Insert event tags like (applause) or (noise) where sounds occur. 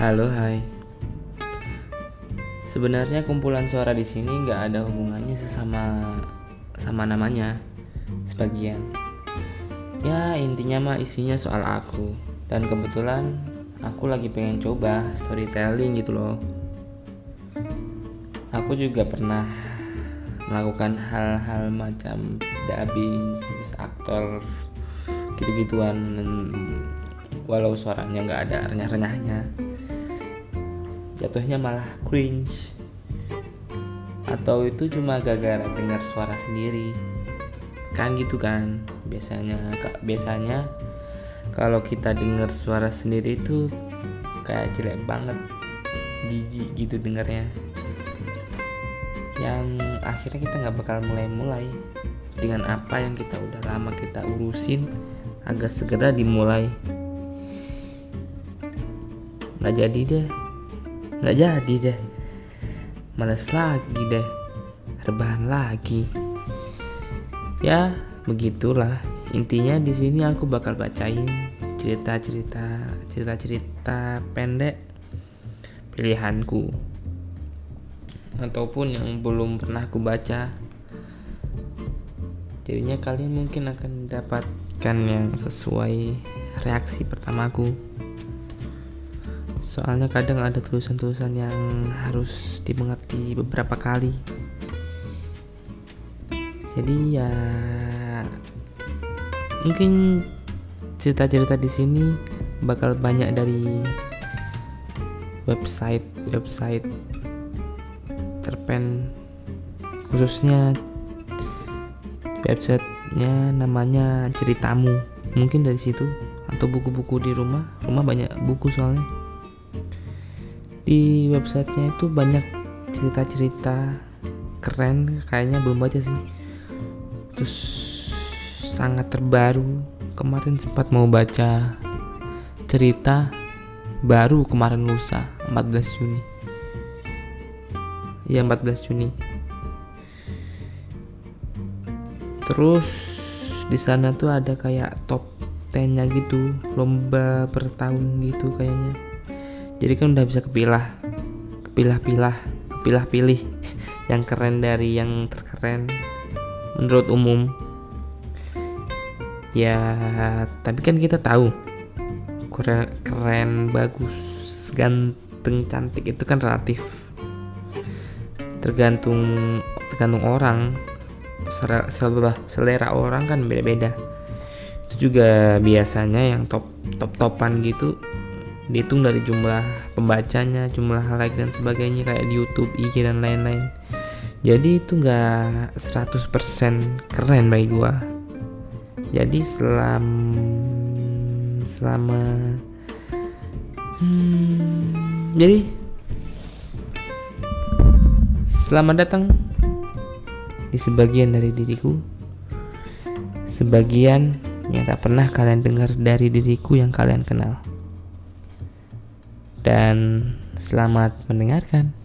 Halo, hai. Sebenarnya kumpulan suara di sini nggak ada hubungannya sesama sama namanya. Sebagian. Ya, intinya mah isinya soal aku. Dan kebetulan aku lagi pengen coba storytelling gitu loh. Aku juga pernah melakukan hal-hal macam dubbing, voice aktor, gitu-gituan walau suaranya nggak ada renyah-renyahnya jatuhnya malah cringe. Atau itu cuma gara-gara dengar suara sendiri. Kan gitu kan biasanya biasanya kalau kita dengar suara sendiri itu kayak jelek banget. Jijik gitu dengarnya. Yang akhirnya kita nggak bakal mulai-mulai. Dengan apa yang kita udah lama kita urusin agar segera dimulai. Nggak jadi deh nggak jadi deh. Males lagi deh. Rebahan lagi. Ya begitulah. Intinya di sini aku bakal bacain cerita-cerita cerita-cerita pendek pilihanku. Ataupun yang belum pernah aku baca. Jadinya kalian mungkin akan mendapatkan yang sesuai reaksi pertamaku soalnya kadang ada tulisan-tulisan yang harus dimengerti beberapa kali. Jadi ya mungkin cerita-cerita di sini bakal banyak dari website website cerpen khususnya websitenya namanya ceritamu. Mungkin dari situ atau buku-buku di rumah. Rumah banyak buku soalnya di websitenya itu banyak cerita-cerita keren kayaknya belum baca sih. Terus sangat terbaru. Kemarin sempat mau baca cerita baru kemarin lusa 14 Juni. Ya 14 Juni. Terus di sana tuh ada kayak top 10 nya gitu lomba per tahun gitu kayaknya jadi kan udah bisa kepilah kepilah-pilah kepilah-pilih (laughs) yang keren dari yang terkeren menurut umum. Ya tapi kan kita tahu keren, keren bagus ganteng cantik itu kan relatif. Tergantung tergantung orang. Selera, selera orang kan beda-beda. Itu juga biasanya yang top top topan gitu dihitung dari jumlah pembacanya, jumlah like dan sebagainya kayak di YouTube, IG dan lain-lain. Jadi itu nggak 100% keren bagi gua. Jadi selam selama hmm, jadi selamat datang di sebagian dari diriku. Sebagian yang tak pernah kalian dengar dari diriku yang kalian kenal dan selamat mendengarkan.